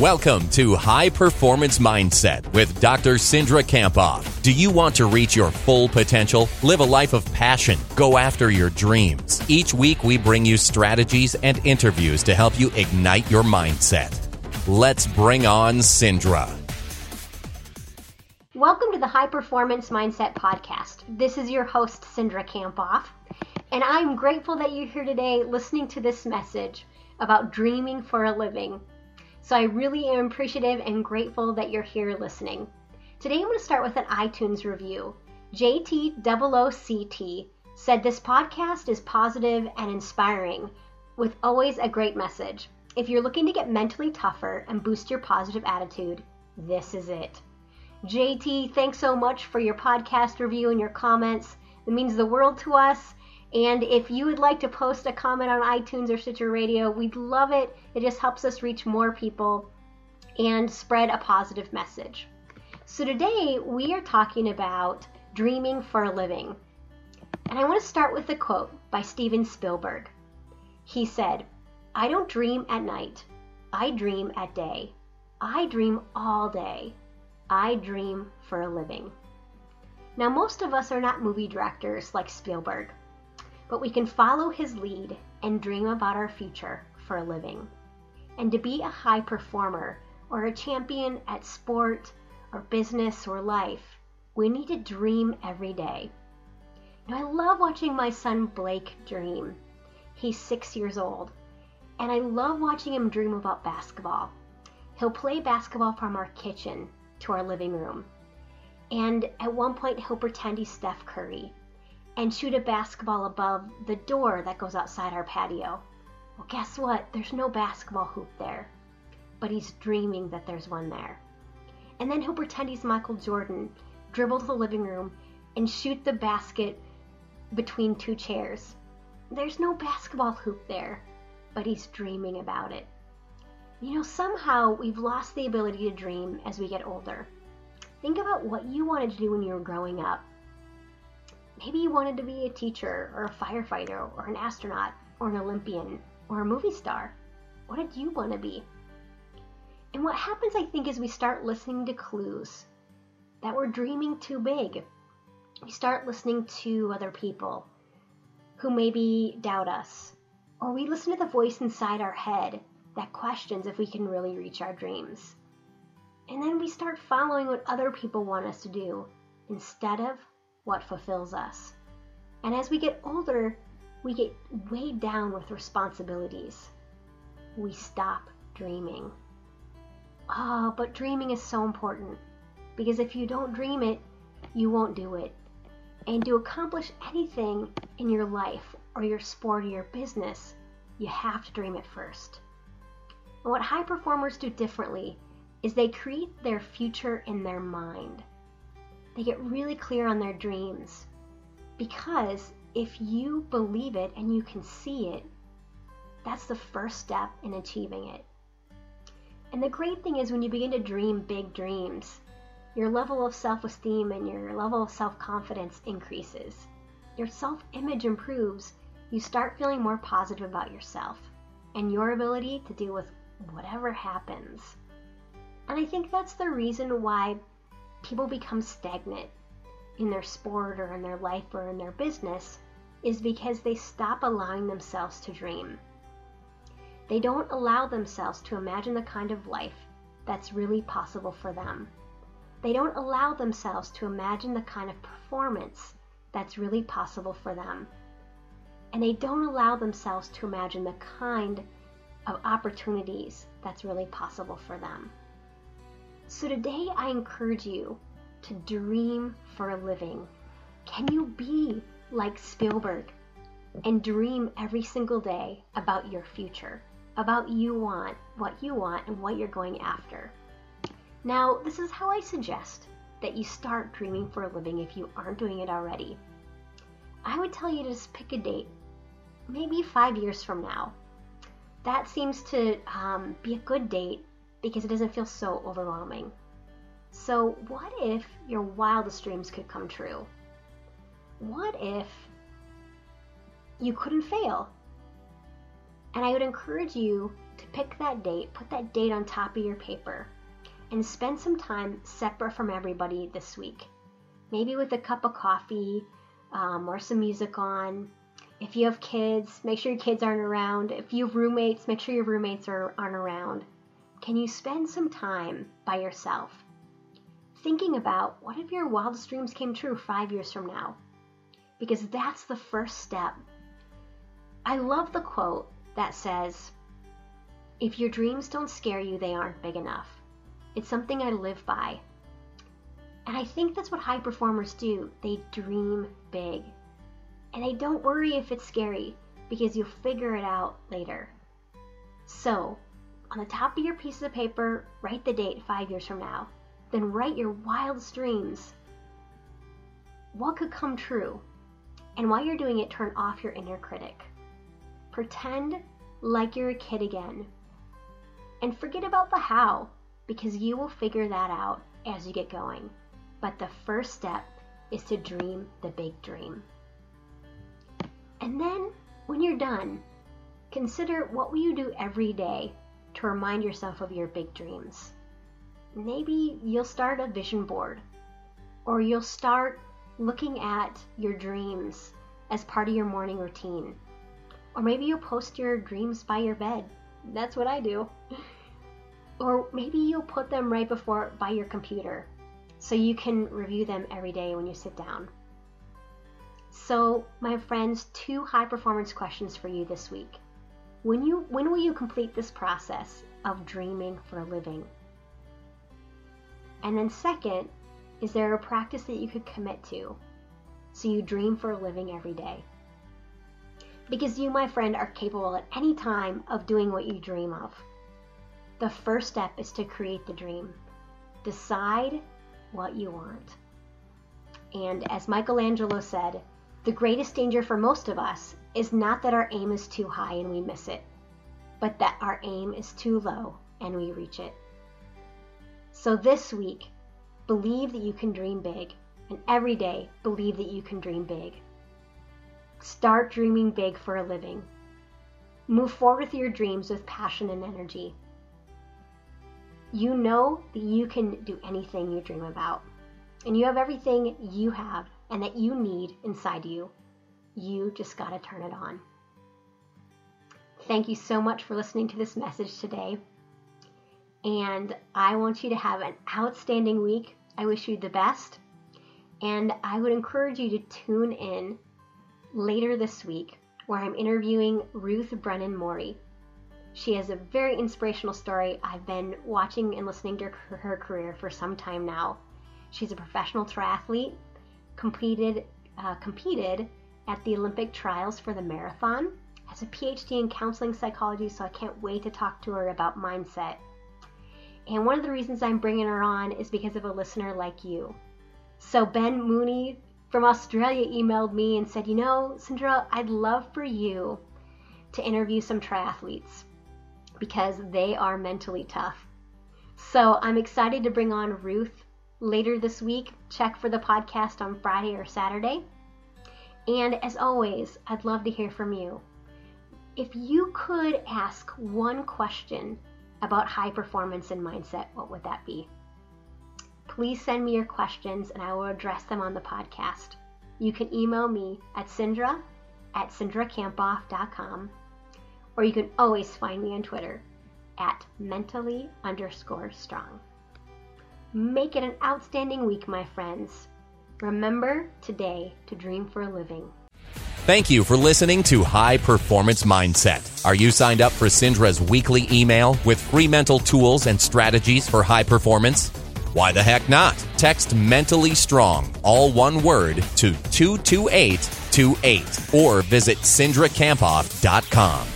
Welcome to High Performance Mindset with Dr. Cindra Kamphoff. Do you want to reach your full potential? Live a life of passion. Go after your dreams. Each week, we bring you strategies and interviews to help you ignite your mindset. Let's bring on Cindra. Welcome to the High Performance Mindset Podcast. This is your host, Cindra Kamphoff, and I'm grateful that you're here today listening to this message about dreaming for a living. So I really am appreciative and grateful that you're here listening. Today I'm going to start with an iTunes review. JT0OCT said this podcast is positive and inspiring with always a great message. If you're looking to get mentally tougher and boost your positive attitude, this is it. JT, thanks so much for your podcast review and your comments. It means the world to us. And if you would like to post a comment on iTunes or Stitcher Radio, we'd love it. It just helps us reach more people and spread a positive message. So today we are talking about dreaming for a living. And I want to start with a quote by Steven Spielberg. He said, I don't dream at night. I dream at day. I dream all day. I dream for a living. Now, most of us are not movie directors like Spielberg but we can follow his lead and dream about our future for a living. And to be a high performer or a champion at sport or business or life, we need to dream every day. Now, I love watching my son Blake dream. He's six years old, and I love watching him dream about basketball. He'll play basketball from our kitchen to our living room. And at one point, he'll pretend he's Steph Curry and shoot a basketball above the door that goes outside our patio. Well, guess what? There's no basketball hoop there, but he's dreaming that there's one there. And then he'll pretend he's Michael Jordan, dribble to the living room, and shoot the basket between two chairs. There's no basketball hoop there, but he's dreaming about it. You know, somehow we've lost the ability to dream as we get older. Think about what you wanted to do when you were growing up Maybe you wanted to be a teacher or a firefighter or an astronaut or an Olympian or a movie star. What did you want to be? And what happens, I think, is we start listening to clues that we're dreaming too big. We start listening to other people who maybe doubt us, or we listen to the voice inside our head that questions if we can really reach our dreams. And then we start following what other people want us to do instead of what fulfills us. And as we get older, we get weighed down with responsibilities. We stop dreaming. Ah, oh, but dreaming is so important because if you don't dream it, you won't do it. And to accomplish anything in your life or your sport or your business, you have to dream it first. And what high performers do differently is they create their future in their mind. They get really clear on their dreams. Because if you believe it and you can see it, that's the first step in achieving it. And the great thing is when you begin to dream big dreams, your level of self esteem and your level of self confidence increases. Your self image improves. You start feeling more positive about yourself and your ability to deal with whatever happens. And I think that's the reason why people become stagnant in their sport or in their life or in their business is because they stop allowing themselves to dream. They don't allow themselves to imagine the kind of life that's really possible for them. They don't allow themselves to imagine the kind of performance that's really possible for them. And they don't allow themselves to imagine the kind of opportunities that's really possible for them. So today I encourage you to dream for a living. Can you be like Spielberg and dream every single day about your future, about you want, what you want, and what you're going after? Now, this is how I suggest that you start dreaming for a living if you aren't doing it already. I would tell you to just pick a date, maybe five years from now. That seems to um, be a good date because it doesn't feel so overwhelming. So, what if your wildest dreams could come true? What if you couldn't fail? And I would encourage you to pick that date, put that date on top of your paper, and spend some time separate from everybody this week. Maybe with a cup of coffee um, or some music on. If you have kids, make sure your kids aren't around. If you have roommates, make sure your roommates are, aren't around. Can you spend some time by yourself thinking about what if your wildest dreams came true five years from now? Because that's the first step. I love the quote that says, If your dreams don't scare you, they aren't big enough. It's something I live by. And I think that's what high performers do. They dream big. And they don't worry if it's scary because you'll figure it out later. So, on the top of your piece of paper, write the date five years from now. Then write your wildest dreams. What could come true? And while you're doing it, turn off your inner critic. Pretend like you're a kid again. And forget about the how, because you will figure that out as you get going. But the first step is to dream the big dream. And then, when you're done, consider what will you do every day to remind yourself of your big dreams. Maybe you'll start a vision board, or you'll start looking at your dreams as part of your morning routine. Or maybe you'll post your dreams by your bed. That's what I do. Or maybe you'll put them right before by your computer so you can review them every day when you sit down. So, my friends, two high performance questions for you this week. When you when will you complete this process of dreaming for a living? And then second, is there a practice that you could commit to so you dream for a living every day? Because you, my friend, are capable at any time of doing what you dream of. The first step is to create the dream. Decide what you want. And as Michelangelo said, the greatest danger for most of us is not that our aim is too high and we miss it, but that our aim is too low and we reach it. So this week, believe that you can dream big, and every day, believe that you can dream big. Start dreaming big for a living. Move forward with your dreams with passion and energy. You know that you can do anything you dream about, and you have everything you have and that you need inside you you just got to turn it on. Thank you so much for listening to this message today. And I want you to have an outstanding week. I wish you the best. And I would encourage you to tune in later this week where I'm interviewing Ruth Brennan Morey. She has a very inspirational story. I've been watching and listening to her career for some time now. She's a professional triathlete, completed, uh, competed at the Olympic trials for the marathon, has a PhD in counseling psychology, so I can't wait to talk to her about mindset. And one of the reasons I'm bringing her on is because of a listener like you. So, Ben Mooney from Australia emailed me and said, You know, Cindra, I'd love for you to interview some triathletes because they are mentally tough. So, I'm excited to bring on Ruth later this week. Check for the podcast on Friday or Saturday. And as always, I'd love to hear from you. If you could ask one question about high performance and mindset, what would that be? Please send me your questions and I will address them on the podcast. You can email me at Cindra at cindrakamphoff.com or you can always find me on Twitter at mentally underscore strong. Make it an outstanding week, my friends. Remember today to dream for a living. Thank you for listening to High Performance Mindset. Are you signed up for Cindra's weekly email with free mental tools and strategies for high performance? Why the heck not? Text mentally strong, all one word, to 22828 or visit cindrakamphoff.com.